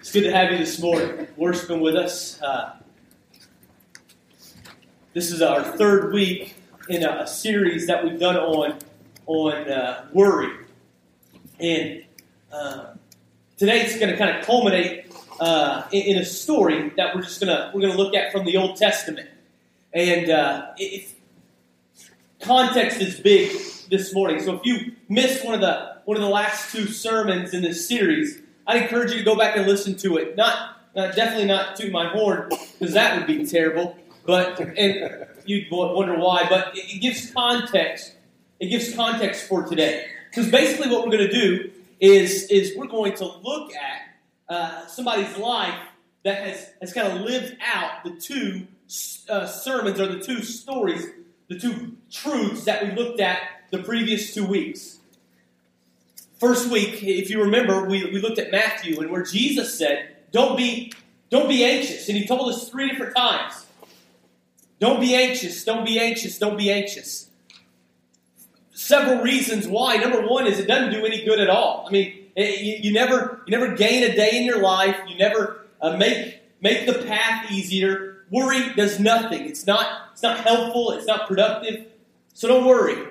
It's good to have you this morning, worshiping with us. Uh, this is our third week in a, a, series that we've done on on uh, worry, and uh, today it's going to kind of culminate uh, in, in, a story that we're just gonna we're gonna look at from the Old Testament, and uh, context is big this morning. So if you missed one of the one of the last two sermons in this series I'd encourage you to go back and listen to it. Not, not definitely not to my horn, because that would be terrible. But and you'd wonder why. But it, it gives context. It gives context for today. Because basically, what we're going to do is is we're going to look at uh, somebody's life that has has kind of lived out the two uh, sermons or the two stories, the two truths that we looked at the previous two weeks. First week, if you remember, we, we looked at Matthew and where Jesus said, Don't be, don't be anxious. And he told us three different times. Don't be anxious, don't be anxious, don't be anxious. Several reasons why. Number one is it doesn't do any good at all. I mean, you, you, never you never gain a day in your life. You never uh, make make the path easier. Worry does nothing. It's not it's not helpful. It's not productive. So don't worry.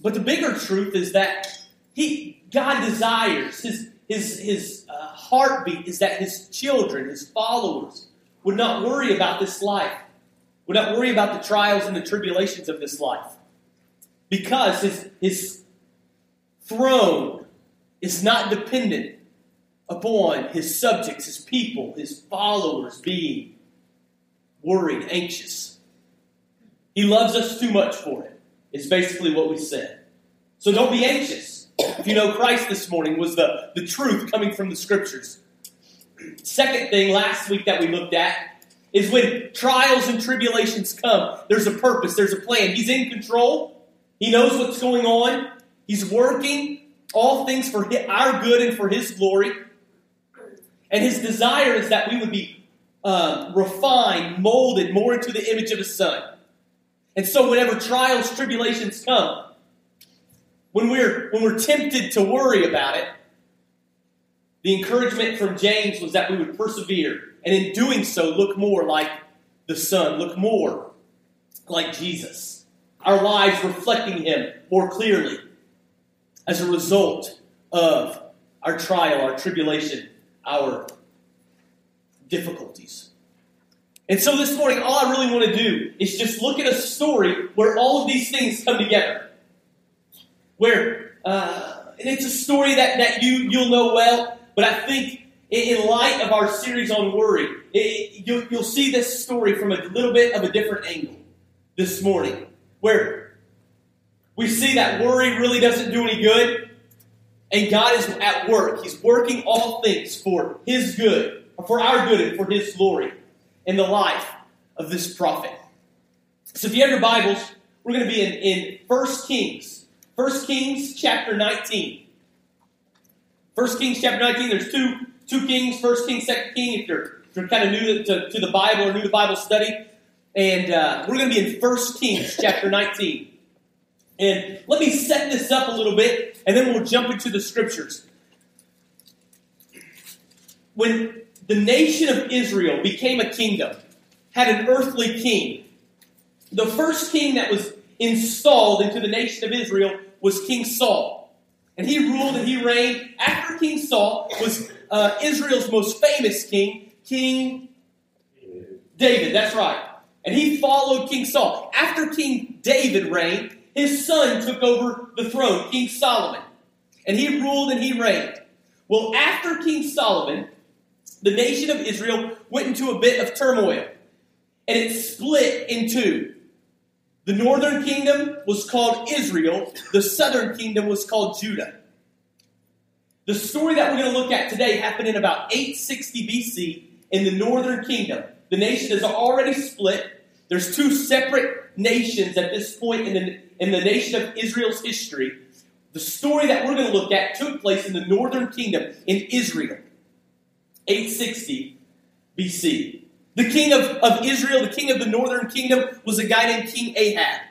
But the bigger truth is that he, God desires, his, his, his uh, heartbeat is that his children, his followers, would not worry about this life, would not worry about the trials and the tribulations of this life. Because his, his throne is not dependent upon his subjects, his people, his followers being worried, anxious. He loves us too much for it, is basically what we said. So don't be anxious if you know Christ this morning, was the, the truth coming from the scriptures. Second thing last week that we looked at is when trials and tribulations come, there's a purpose, there's a plan. He's in control, He knows what's going on, He's working all things for our good and for His glory. And His desire is that we would be uh, refined, molded more into the image of His Son. And so, whenever trials, tribulations come, when we're, when we're tempted to worry about it, the encouragement from James was that we would persevere, and in doing so, look more like the Son, look more like Jesus. Our lives reflecting Him more clearly as a result of our trial, our tribulation, our difficulties. And so this morning, all I really want to do is just look at a story where all of these things come together where uh, and it's a story that, that you you'll know well, but I think in, light of our series on worry, it, you'll, you'll see this story from a little bit of a different angle this morning, where we see that worry really doesn't do any good, and God is at work. He's working all things for His good, for our good, and for His glory in the life of this prophet. So if you have your Bibles, we're going to be in, in 1 Kings 1 Kings chapter 19. 1 Kings chapter 19, there's two, two kings, First King, Second King, if you're, if you're kind of new to, to, the Bible or new to Bible study. And uh, we're going to be in 1 Kings chapter 19. And let me set this up a little bit, and then we'll jump into the scriptures. When the nation of Israel became a kingdom, had an earthly king, the first king that was installed into the nation of Israel was King Saul. And he ruled and he reigned. After King Saul was uh, Israel's most famous king, King David. That's right. And he followed King Saul. After King David reigned, his son took over the throne, King Solomon. And he ruled and he reigned. Well, after King Solomon, the nation of Israel went into a bit of turmoil. And it split in two. The northern kingdom was called Israel, the southern kingdom was called Judah. The story that we're going to look at today happened in about 860 BC in the northern kingdom. The nation is already split. There's two separate nations at this point in the, in the nation of Israel's history. The story that we're going to look at took place in the northern kingdom in Israel, 860 BC. The king of, of Israel, the king of the northern kingdom, was a guy named King Ahab.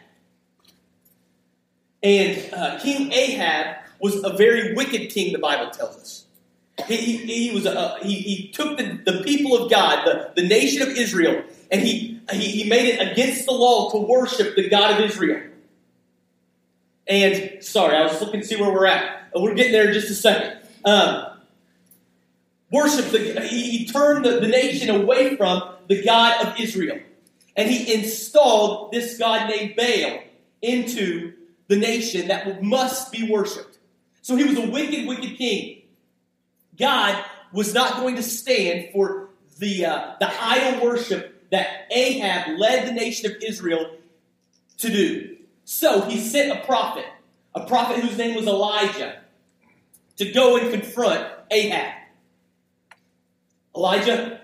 And uh, King Ahab was a very wicked king, the Bible tells us. he, he, he was uh, he, he took the, the people of God, the, the nation of Israel, and he, he, he made it against the law to worship the God of Israel. And sorry, I was looking to see where we're at. We're getting there in just a second. Um, worship the he, turned the, the nation away from the God of Israel. And he installed this God named Baal into the nation that must be worshiped. So he was a wicked, wicked king. God was not going to stand for the, uh, the idol worship that Ahab led the nation of Israel to do. So he sent a prophet, a prophet whose name was Elijah, to go and confront Ahab. Elijah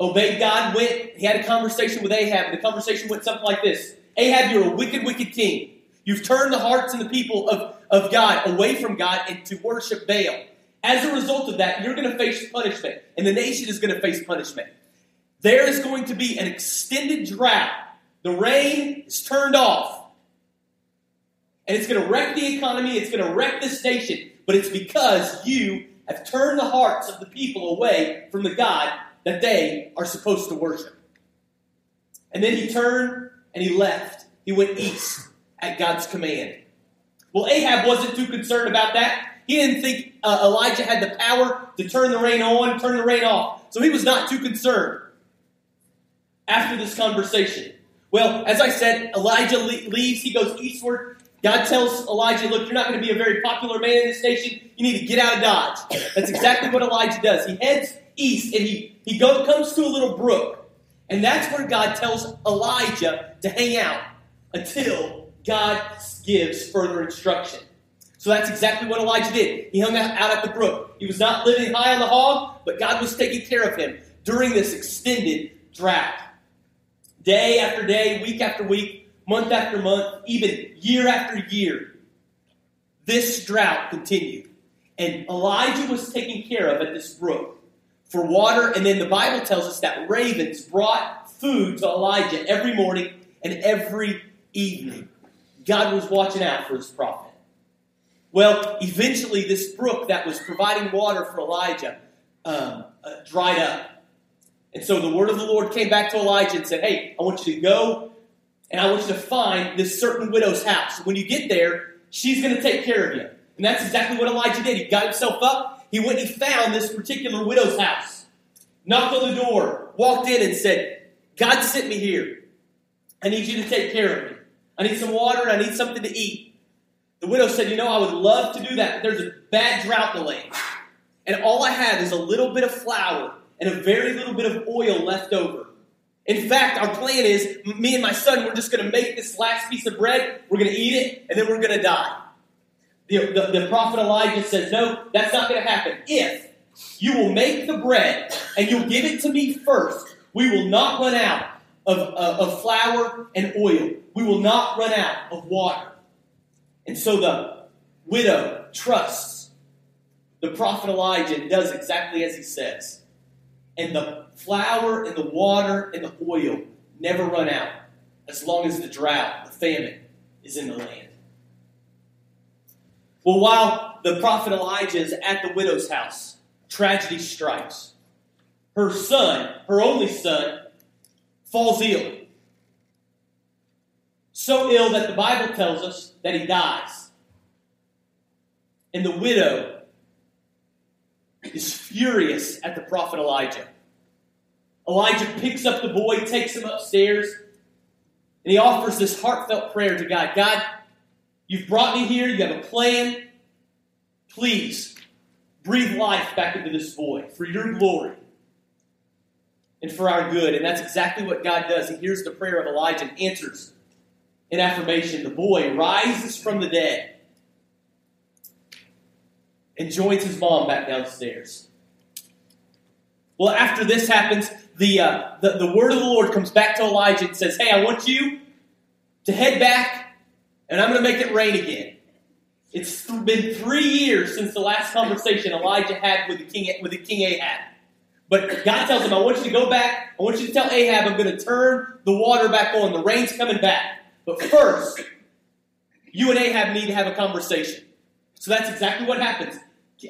obeyed God, went, he had a conversation with Ahab, and the conversation went something like this Ahab, you're a wicked, wicked king. You've turned the hearts and the people of, of God away from God and to worship Baal. As a result of that, you're going to face punishment, and the nation is going to face punishment. There is going to be an extended drought. The rain is turned off. And it's going to wreck the economy, it's going to wreck this nation, but it's because you have turned the hearts of the people away from the God that they are supposed to worship. And then he turned and he left. He went east at God's command. Well, Ahab wasn't too concerned about that. He didn't think uh, Elijah had the power to turn the rain on, turn the rain off. So he was not too concerned after this conversation. Well, as I said, Elijah leaves. He goes eastward. God tells Elijah, Look, you're not going to be a very popular man in this nation. You need to get out of Dodge. That's exactly what Elijah does. He heads east and he, he go, comes to a little brook. And that's where God tells Elijah to hang out until God gives further instruction. So that's exactly what Elijah did. He hung out at the brook. He was not living high on the hog, but God was taking care of him during this extended drought. Day after day, week after week, month after month, even year after year, this drought continued. And Elijah was taken care of at this brook for water. And then the Bible tells us that ravens brought food to Elijah every morning and every evening. God was watching out for his prophet. Well, eventually, this brook that was providing water for Elijah um, uh, dried up. And so the word of the Lord came back to Elijah and said, Hey, I want you to go and I want you to find this certain widow's house. When you get there, she's going to take care of you. And that's exactly what Elijah did. He got himself up, he went and found this particular widow's house, knocked on the door, walked in, and said, God sent me here. I need you to take care of me. I need some water, and I need something to eat. The widow said, You know, I would love to do that, but there's a bad drought delay. And all I have is a little bit of flour and a very little bit of oil left over. In fact, our plan is me and my son, we're just going to make this last piece of bread, we're going to eat it, and then we're going to die. The, the, the prophet Elijah says, No, that's not going to happen. If you will make the bread and you'll give it to me first, we will not run out of, of, of flour and oil. We will not run out of water. And so the widow trusts the prophet Elijah and does exactly as he says. And the flour and the water and the oil never run out as long as the drought, the famine, is in the land. Well, while the prophet Elijah is at the widow's house, tragedy strikes. Her son, her only son, falls ill. So ill that the Bible tells us that he dies. And the widow is furious at the prophet Elijah. Elijah picks up the boy, takes him upstairs, and he offers this heartfelt prayer to God God, You've brought me here. You have a plan. Please breathe life back into this boy for your glory and for our good. And that's exactly what God does. He hears the prayer of Elijah and answers in affirmation. The boy rises from the dead and joins his mom back downstairs. Well, after this happens, the, uh, the, the word of the Lord comes back to Elijah and says, Hey, I want you to head back and I'm going to make it rain again. It's been three years since the last conversation Elijah had with the king with the king Ahab. But God tells him, I want you to go back. I want you to tell Ahab I'm going to turn the water back on. The rain's coming back. But first, you and Ahab need to have a conversation. So that's exactly what happens.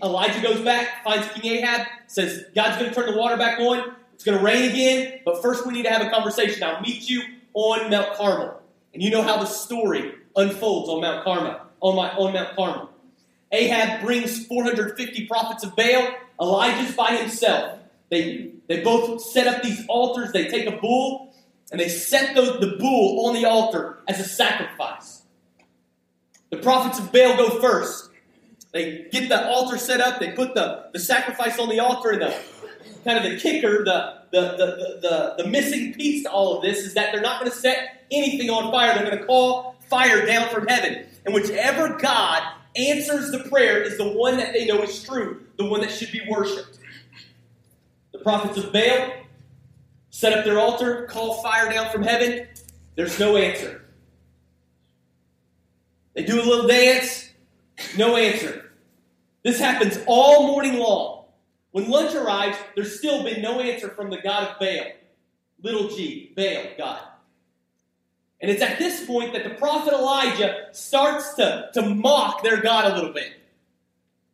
Elijah goes back, finds King Ahab, says, God's going to turn the water back on. It's going to rain again, but first we need to have a conversation. I'll meet you on Mount Carmel. And you know how the story unfolds on Mount Carmel. On, my, on Mount Carmel. Ahab brings 450 prophets of Baal. Elijah's by himself. They, they both set up these altars. They take a bull and they set the, the bull on the altar as a sacrifice. The prophets of Baal go first. They get the altar set up. They put the, the sacrifice on the altar. And the kind of the kicker, the, the, the, the, the missing piece to all of this is that they're not going to set anything on fire. They're going to call fire down from heaven. And whichever God answers the prayer is the one that they know is true, the one that should be worshiped. The prophets of Baal set up their altar, call fire down from heaven. There's no answer. They do a little dance, no answer. This happens all morning long. When lunch arrives, there's still been no answer from the God of Baal. Little g, Baal, God. And it's at this point that the prophet Elijah starts to, to mock their God a little bit.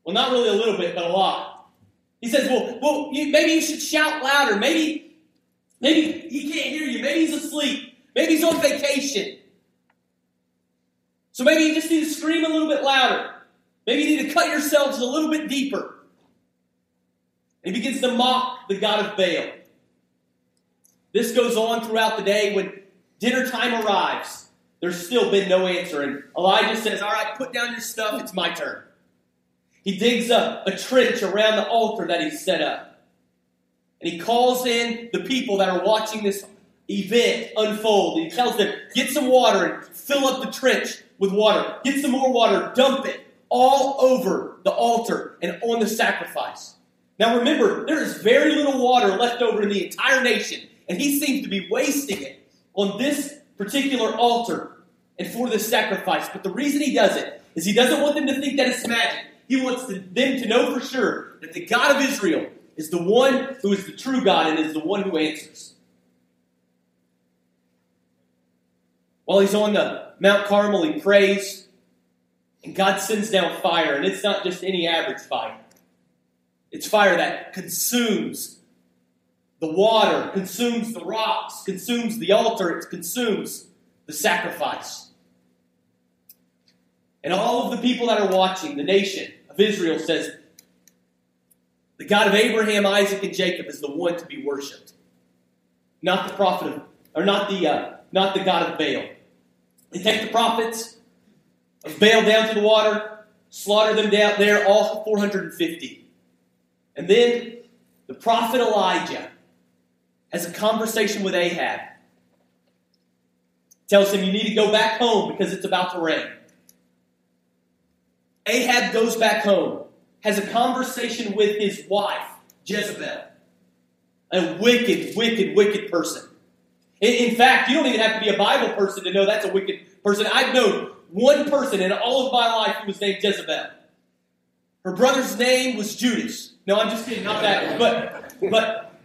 Well, not really a little bit, but a lot. He says, Well, well you, maybe you should shout louder. Maybe, maybe he can't hear you. Maybe he's asleep. Maybe he's on vacation. So maybe you just need to scream a little bit louder. Maybe you need to cut yourselves a little bit deeper. And he begins to mock the God of Baal. This goes on throughout the day when dinner time arrives. There's still been no answer. And Elijah says, All right, put down your stuff. It's my turn. He digs up a trench around the altar that he's set up. And he calls in the people that are watching this event unfold. He tells them, Get some water and fill up the trench with water. Get some more water, dump it all over the altar and on the sacrifice. Now remember, there is very little water left over in the entire nation, and he seems to be wasting it on this particular altar and for this sacrifice. But the reason he does it is he doesn't want them to think that it's magic. He wants them to know for sure that the God of Israel is the one who is the true God and is the one who answers. While he's on the Mount Carmel, he prays, God sends down fire, and it's not just any average fire. It's fire that consumes the water, consumes the rocks, consumes the altar, it consumes the sacrifice. And all of the people that are watching, the nation of Israel says, the God of Abraham, Isaac, and Jacob is the one to be worshipped, not the prophet of, or not the uh, not the God of Baal. They take the prophets of Baal down to the water, slaughter them down there, all 450. And then the prophet Elijah has a conversation with Ahab. Tells him, You need to go back home because it's about to rain. Ahab goes back home, has a conversation with his wife, Jezebel. A wicked, wicked, wicked person. In, in fact, you don't even have to be a Bible person to know that's a wicked person. I've known one person in all of my life who was named Jezebel. Her brother's name was Judas. No, I'm just kidding, not that. But but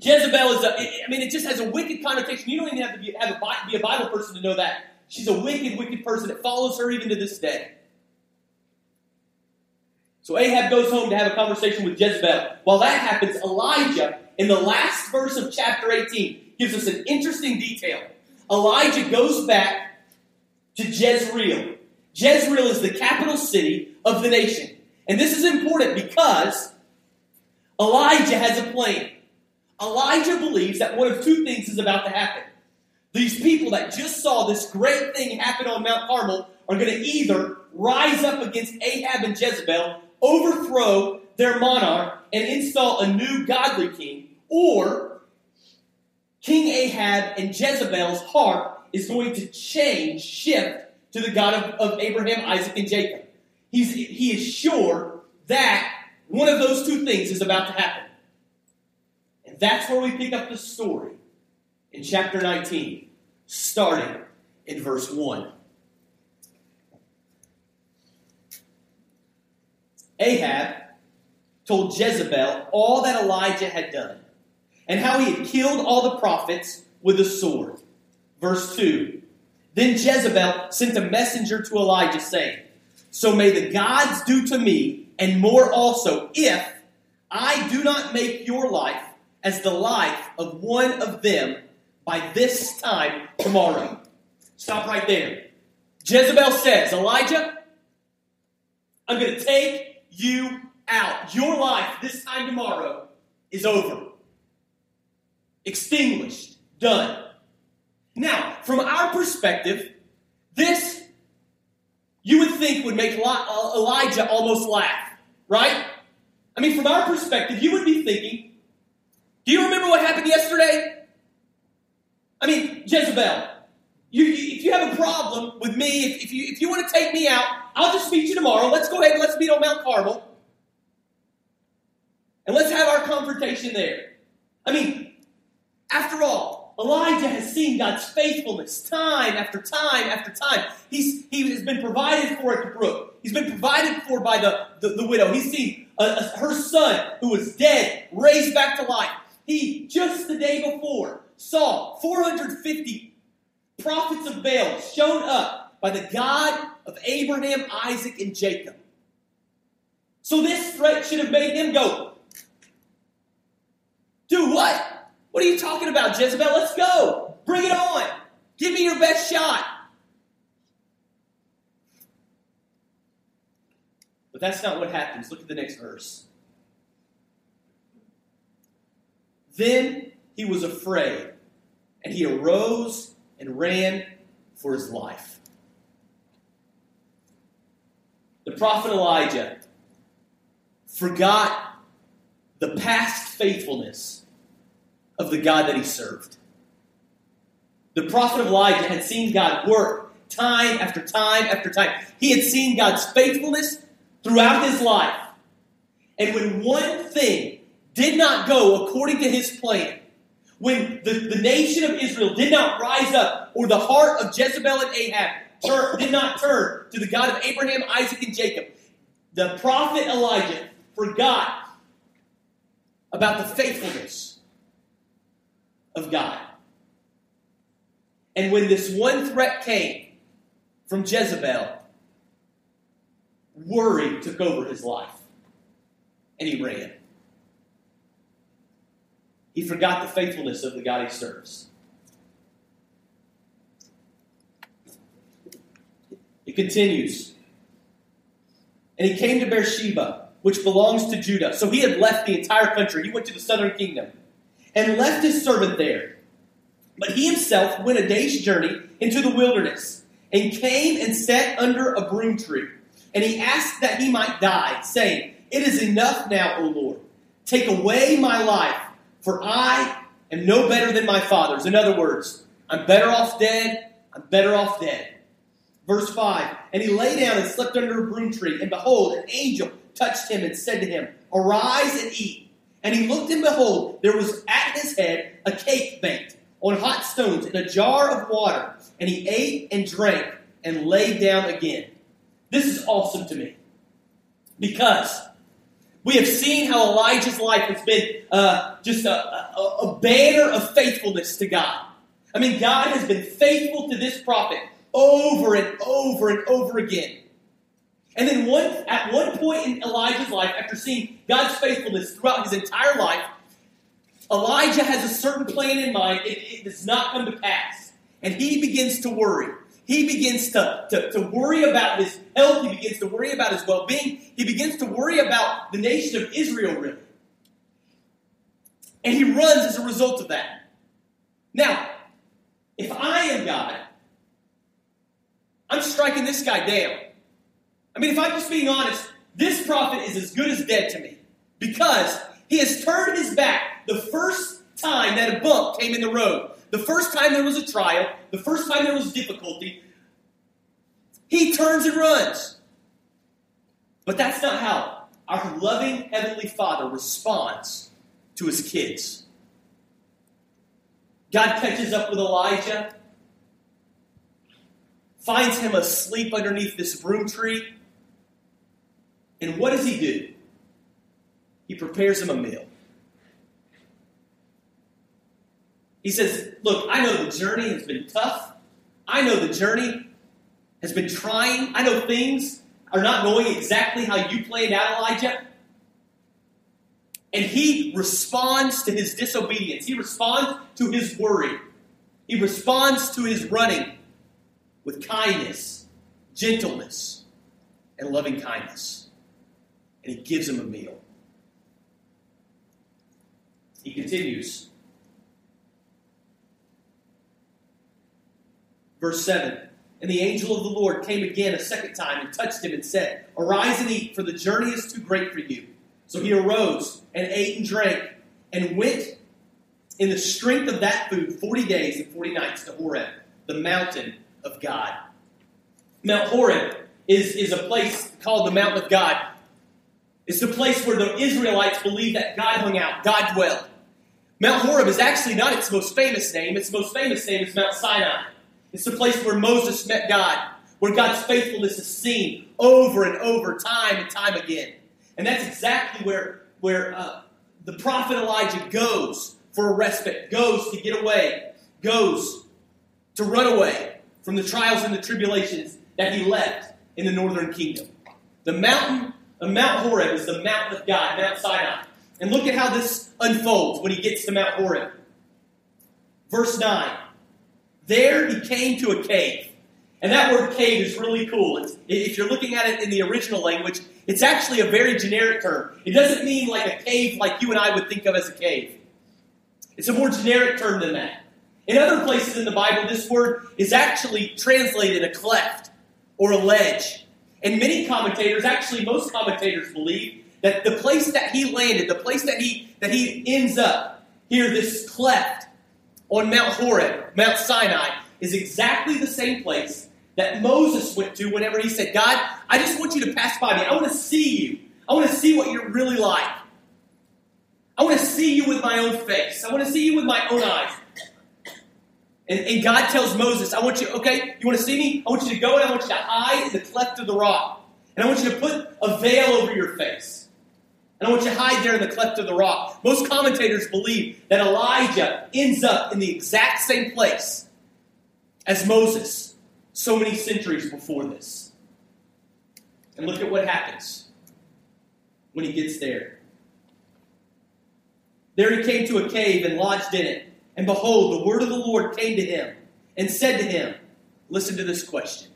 Jezebel is a. I mean, it just has a wicked connotation. You don't even have to be, have a, be a Bible person to know that. She's a wicked, wicked person. It follows her even to this day. So Ahab goes home to have a conversation with Jezebel. While that happens, Elijah, in the last verse of chapter 18, gives us an interesting detail. Elijah goes back to Jezreel. Jezreel is the capital city of the nation. And this is important because Elijah has a plan. Elijah believes that one of two things is about to happen. These people that just saw this great thing happen on Mount Carmel are going to either rise up against Ahab and Jezebel, overthrow their monarch, and install a new godly king, or King Ahab and Jezebel's heart is going to change, shift to the God of, of Abraham, Isaac, and Jacob. He's, he is sure that one of those two things is about to happen. And that's where we pick up the story in chapter 19, starting in verse 1. Ahab told Jezebel all that Elijah had done and how he had killed all the prophets with a sword. Verse 2 Then Jezebel sent a messenger to Elijah saying, so may the gods do to me and more also, if I do not make your life as the life of one of them by this time tomorrow. Stop right there. Jezebel says, Elijah, I'm going to take you out. Your life this time tomorrow is over. Extinguished. Done. Now, from our perspective, this you would think would make uh, Elijah almost laugh, right? I mean, from our perspective, you would be thinking, do you remember what happened yesterday? I mean, Jezebel, you, you, if you have a problem with me, if, if, you, if you want to take me out, I'll just meet you tomorrow. Let's go ahead and let's meet on Mount Carmel. And let's have our confrontation there. I mean, after all, Elijah has seen God's faithfulness time after time after time. He's, he has been provided for at the brook. He's been provided for by the, the, the widow. He's seen uh, uh, her son, who was dead, raised back to life. He, just the day before, saw 450 prophets of Baal shown up by the God of Abraham, Isaac, and Jacob. So this threat should have made him go, Do what? What are you talking about, Jezebel? Let's go. Bring it on. Give me your best shot. But that's not what happens. Look at the next verse. Then he was afraid, and he arose and ran for his life. The prophet Elijah forgot the past faithfulness of the God that he served. The prophet Elijah had seen God work time after time after time. He had seen God's faithfulness throughout his life. And when one thing did not go according to his plan, when the, the nation of Israel did not rise up, or the heart of Jezebel and Ahab turn, did not turn to the God of Abraham, Isaac, and Jacob, the prophet Elijah forgot about the faithfulness of God. And when this one threat came from Jezebel, worry took over his life. And he ran. He forgot the faithfulness of the God he serves. It continues. And he came to Beersheba, which belongs to Judah. So he had left the entire country. He went to the southern kingdom and left his servant there. But he himself went a day's journey into the wilderness and came and sat under a broom tree. And he asked that he might die, saying, It is enough now, O Lord. Take away my life for I am no better than my fathers. In other words, I'm better off dead. I'm better off dead. Verse 5 And he lay down and slept under a broom tree, and behold, an angel touched him and said to him, Arise and eat. And he looked, and behold, there was at his head a cake baked on hot stones in a jar of water. And he ate and drank and lay down again. This is awesome to me. Because we have seen how Elijah's life has been uh, just a, a, a banner of faithfulness to God. I mean, God has been faithful to this prophet over and over and over again. And then one, at one point in Elijah's life, after seeing God's faithfulness throughout his entire life, Elijah has a certain plan in mind. It, it does not come to pass. And he begins to worry. He begins to, to, to worry about his health. He begins to worry about his well being. He begins to worry about the nation of Israel, really. And he runs as a result of that. Now, if I am God, I'm striking this guy down. I mean, if I'm just being honest, this prophet is as good as dead to me because he has turned his back the first time that a bump came in the road. The first time there was a trial, the first time there was difficulty, he turns and runs. But that's not how our loving Heavenly Father responds to his kids. God catches up with Elijah, finds him asleep underneath this broom tree, and what does he do? He prepares him a meal. He says, Look, I know the journey has been tough. I know the journey has been trying. I know things are not going exactly how you planned out, Elijah. And he responds to his disobedience. He responds to his worry. He responds to his running with kindness, gentleness, and loving kindness. And he gives him a meal. He continues. Verse 7 And the angel of the Lord came again a second time and touched him and said, Arise and eat, for the journey is too great for you. So he arose and ate and drank and went in the strength of that food 40 days and 40 nights to Horeb, the mountain of God. Mount Horeb is, is a place called the mountain of God. It's the place where the Israelites believed that God hung out, God dwelled. Mount Horeb is actually not its most famous name. Its most famous name is Mount Sinai. It's the place where Moses met God, where God's faithfulness is seen over and over, time and time again. And that's exactly where, where uh, the prophet Elijah goes for a respite, goes to get away, goes to run away from the trials and the tribulations that he left in the northern kingdom. The mountain Mount Horeb is the mountain of God, Mount Sinai. And look at how this unfolds when he gets to Mount Horeb. Verse 9 There he came to a cave. And that word cave is really cool. It's, if you're looking at it in the original language, it's actually a very generic term. It doesn't mean like a cave like you and I would think of as a cave. It's a more generic term than that. In other places in the Bible, this word is actually translated a cleft or a ledge. And many commentators, actually most commentators believe that the place that he landed, the place that he that he ends up here, this cleft on Mount Horeb, Mount Sinai, is exactly the same place that Moses went to whenever he said, God, I just want you to pass by me. I want to see you. I want to see what you're really like. I want to see you with my own face. I want to see you with my own eyes. And, and, God tells Moses, I want you, okay, you want to see me? I want you to go and I want you to hide in the cleft of the rock. And I want you to put a veil over your face. And I want you to hide there in the cleft of the rock. Most commentators believe that Elijah ends up in the exact same place as Moses so many centuries before this. And look at what happens when he gets there. There he came to a cave and lodged in it. And behold, the word of the Lord came to him and said to him, Listen to this question.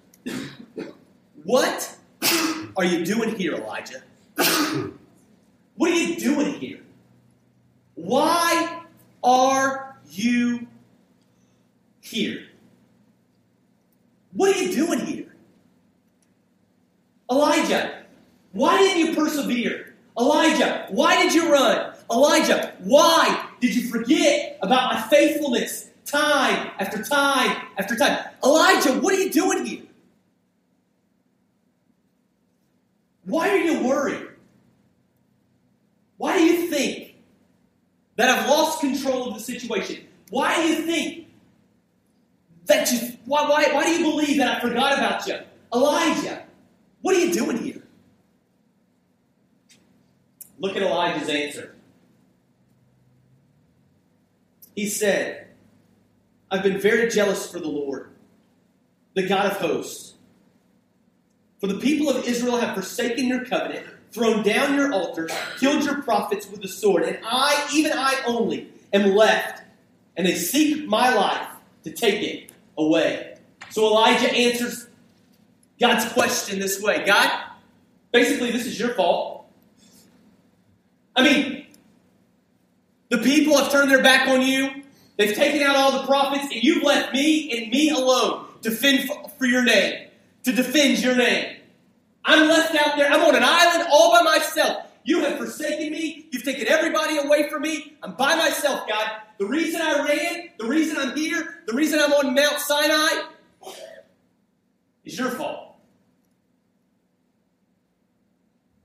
What are you doing here, Elijah? What are you doing here? Why are you here? What are you doing here? Elijah, why didn't you persevere? Elijah, why did you run? Elijah, why did you forget about my faithfulness time after time after time? Elijah, what are you doing here? Why are you worried? Why do you think that I've lost control of the situation? Why do you think that you, why, why, why do you believe that I forgot about you? Elijah, what are you doing here? Look at Elijah's answer. He said, I've been very jealous for the Lord, the God of hosts. For the people of Israel have forsaken your covenant, thrown down your altars, killed your prophets with the sword, and I, even I only, am left, and they seek my life to take it away. So Elijah answers God's question this way God, basically, this is your fault. I mean, the people have turned their back on you. They've taken out all the prophets, and you've left me and me alone to fend for your name, to defend your name. I'm left out there. I'm on an island all by myself. You have forsaken me. You've taken everybody away from me. I'm by myself, God. The reason I ran, the reason I'm here, the reason I'm on Mount Sinai is your fault.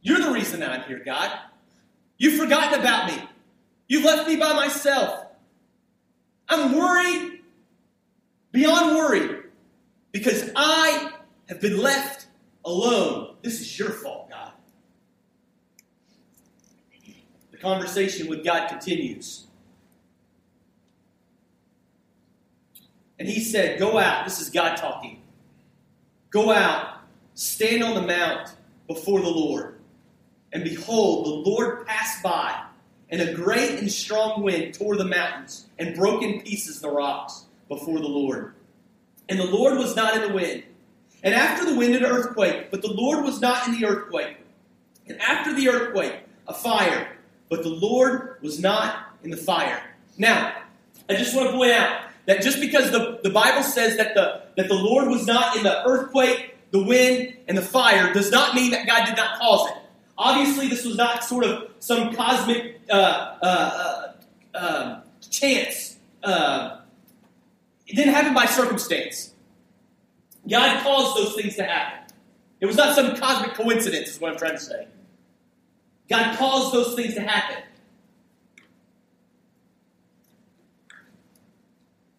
You're the reason I'm here, God. You've forgotten about me. You've left me by myself. I'm worried beyond worry because I have been left alone. This is your fault, God. The conversation with God continues. And he said, Go out. This is God talking. Go out stand on the mount before the Lord. And behold, the Lord passed by, and a great and strong wind tore the mountains and broke in pieces the rocks before the Lord. And the Lord was not in the wind. And after the wind, an earthquake, but the Lord was not in the earthquake. And after the earthquake, a fire, but the Lord was not in the fire. Now, I just want to point out that just because the, the Bible says that the, that the Lord was not in the earthquake, the wind, and the fire, does not mean that God did not cause it. Obviously, this was not sort of some cosmic uh, uh, uh, um, chance. Uh, it didn't happen by circumstance. God caused those things to happen. It was not some cosmic coincidence, is what I'm trying to say. God caused those things to happen.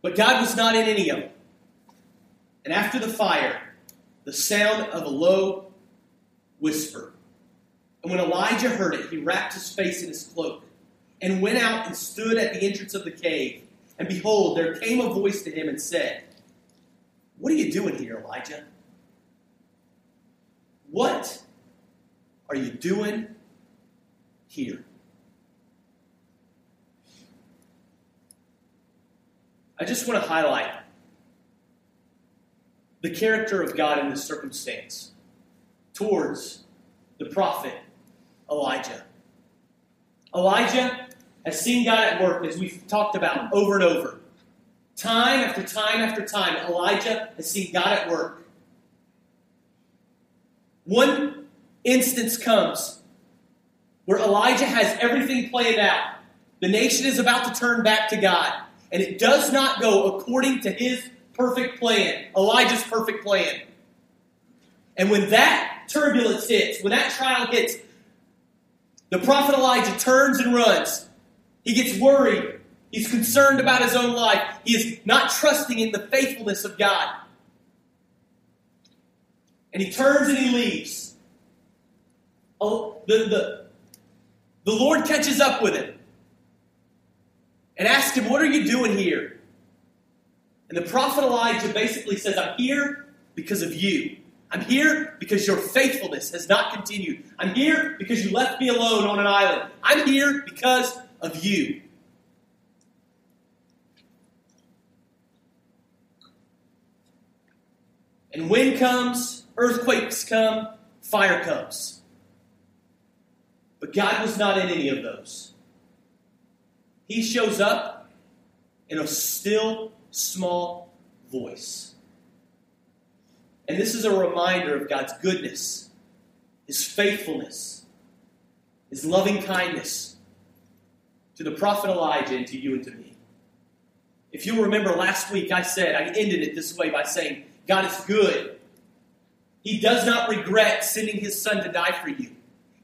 But God was not in any of them. And after the fire, the sound of a low whisper. And when Elijah heard it, he wrapped his face in his cloak and went out and stood at the entrance of the cave. And behold, there came a voice to him and said, What are you doing here, Elijah? What are you doing here? I just want to highlight the character of God in this circumstance towards the prophet Elijah. Elijah has seen God at work, as we've talked about over and over. Time after time after time, Elijah has seen God at work. One instance comes where Elijah has everything planned out. The nation is about to turn back to God and it does not go according to his perfect plan, Elijah's perfect plan. And when that turbulence hits, when that trial hits, the prophet Elijah turns and runs. He gets worried. He's concerned about his own life. He is not trusting in the faithfulness of God. And he turns and he leaves. Oh, the, the, the Lord catches up with him and asks him, What are you doing here? And the prophet Elijah basically says, I'm here because of you. I'm here because your faithfulness has not continued. I'm here because you left me alone on an island. I'm here because of you. And wind comes, earthquakes come, fire comes. But God was not in any of those. He shows up in a still, small voice. And this is a reminder of God's goodness, His faithfulness, His loving kindness to the prophet Elijah and to you and to me. If you'll remember last week, I said, I ended it this way by saying, God is good. He does not regret sending His Son to die for you,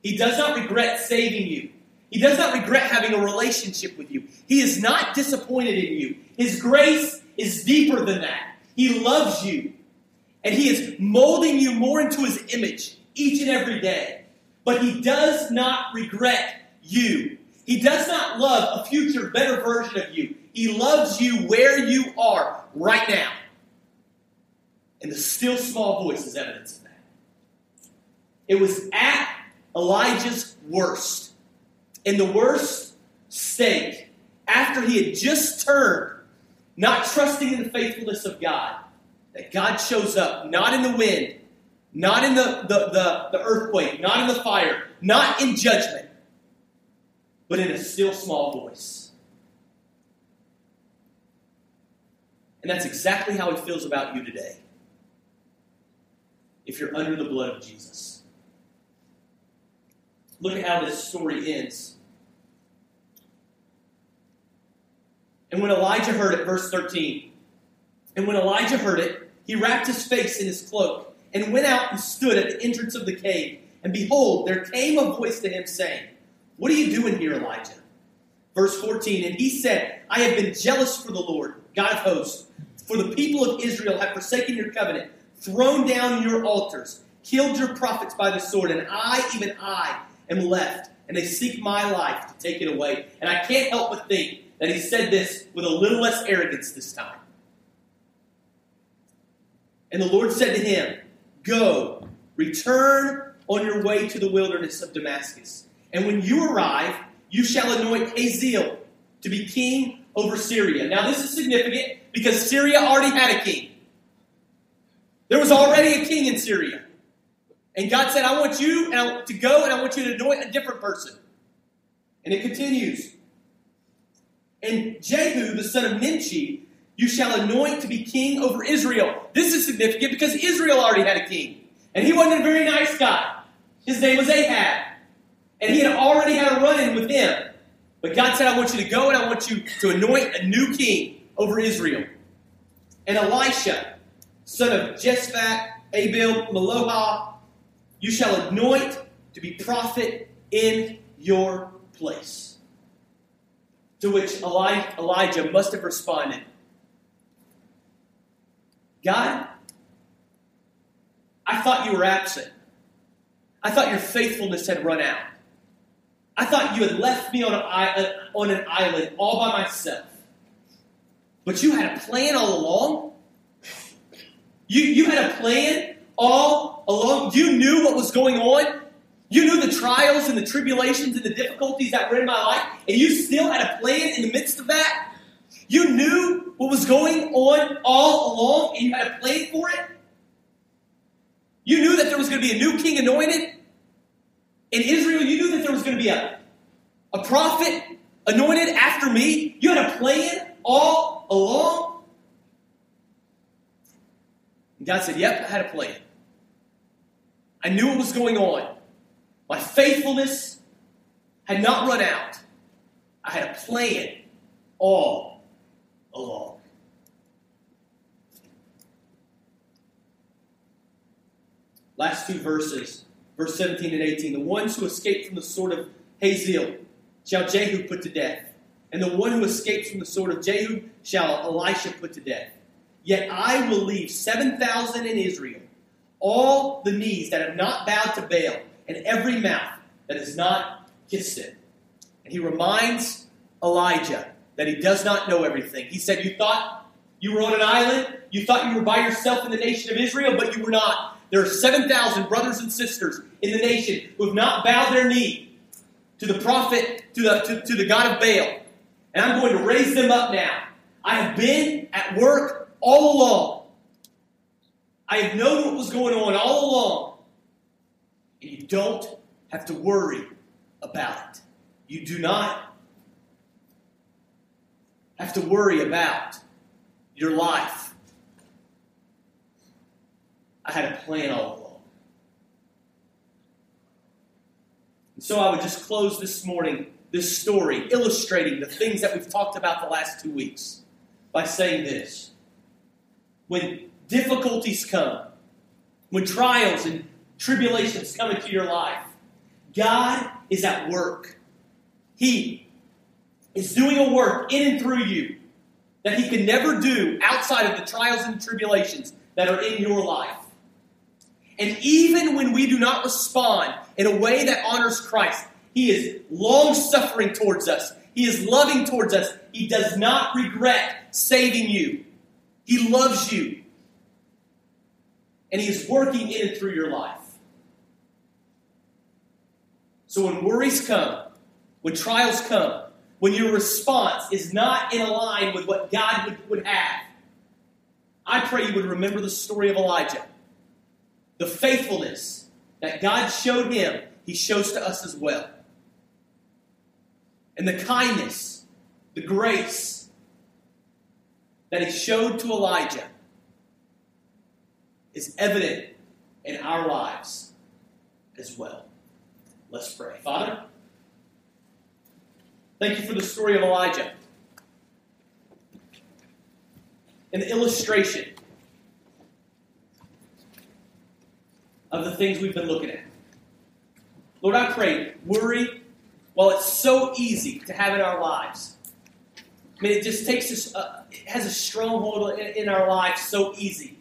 He does not regret saving you. He does not regret having a relationship with you. He is not disappointed in you. His grace is deeper than that. He loves you. And He is molding you more into His image each and every day. But He does not regret you. He does not love a future better version of you. He loves you where you are right now. And the still small voice is evidence of that. It was at Elijah's worst in the worst state, after he had just turned, not trusting in the faithfulness of God, that God shows up, not in the wind, not in the, the, the, the earthquake, not in the fire, not in judgment, but in a still small voice. And that's exactly how he feels about you today. If you're under the blood of Jesus. Look at how this story ends. And when Elijah heard it, verse 13, and when Elijah heard it, he wrapped his face in his cloak and went out and stood at the entrance of the cave. And behold, there came a voice to him saying, What are you doing here, Elijah? Verse 14, and he said, I have been jealous for the Lord, God of hosts, for the people of Israel have forsaken your covenant, thrown down your altars, killed your prophets by the sword, and I, even I, am left, and they seek my life to take it away. And I can't help but think that he said this with a little less arrogance this time. And the Lord said to him, Go, Return on your way to the wilderness of Damascus. And when you arrive, you shall anoint Hazael to be king over Syria. Now, this is significant because Syria already had a king. There was already a king in Syria. And God said, I want you to go and I want you to anoint a different person. And it continues. And Jehu, the son of Nimshi, you shall anoint to be king over Israel. This is significant because Israel already had a king. And he wasn't a very nice guy. His name was Ahab. And he had already had a run in with him. But God said, I want you to go and I want you to anoint a new king over Israel. And Elisha, son of Jephthah, Abel, Meholah, you shall anoint to be prophet in your place. To which Elijah must have responded, God, I thought you were absent. I thought your faithfulness had run out. I thought you had left me on an, island, uh, on an island all by myself. But you had a plan all along? You, you had a plan all along? You knew what was going on? You knew the trials and the tribulations and the difficulties that were in my life, and you still had a plan in the midst of that? You knew what was going on all along, and you had a plan for it? You knew that there was going to be a new king anointed? In Israel, you knew that there was going to be a, a prophet anointed after me? You had a plan all along? And God said, Yep, I had a plan. I knew what was going on. My faithfulness had not run out. I had a plan all along. Last two verses, verse 17 and 18. The ones who escape from the sword of Hazael shall Jehu put to death, and the one who escapes from the sword of Jehu shall Elisha put to death. Yet I will leave 7,000 in Israel, all the knees that have not bowed to Baal, and every mouth that has not kissed it. And he reminds Elijah that he does not know everything. He said, You thought you were on an island, you thought you were by yourself in the nation of Israel, but you were not. There are 7,000 brothers and sisters in the nation who have not bowed their knee to the prophet, to the, to, to the God of Baal. And I'm going to raise them up now. I have been at work all along. I have known what was going on all along. And you don't have to worry about it. You do not have to worry about your life. I had a plan all along. And so I would just close this morning, this story, illustrating the things that we've talked about the last two weeks, by saying this. When difficulties come, when trials and tribulations come into your life, God is at work. He is doing a work in and through you that He can never do outside of the trials and tribulations that are in your life. And even when we do not respond in a way that honors Christ, He is long suffering towards us. He is loving towards us. He does not regret saving you. He loves you. And He is working in and through your life. So when worries come, when trials come, when your response is not in line with what God would, would have, I pray you would remember the story of Elijah. The faithfulness that God showed him, he shows to us as well. And the kindness, the grace that he showed to Elijah is evident in our lives as well. Let's pray. Father, thank you for the story of Elijah. An illustration of the things we've been looking at. Lord, I pray, worry, while it's so easy to have in our lives, I mean, it just takes us, uh, it has a stronghold in, in our lives so easy.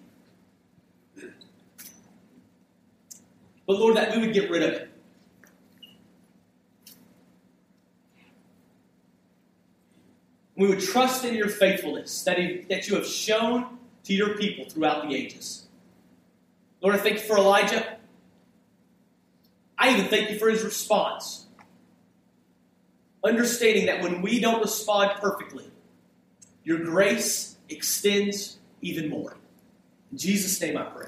But Lord, that we would get rid of it. We would trust in your faithfulness that, he, that you have shown to your people throughout the ages. Lord, I thank you for Elijah. I even thank you for his response. Understanding that when we don't respond perfectly, your grace extends even more. In Jesus' name I pray.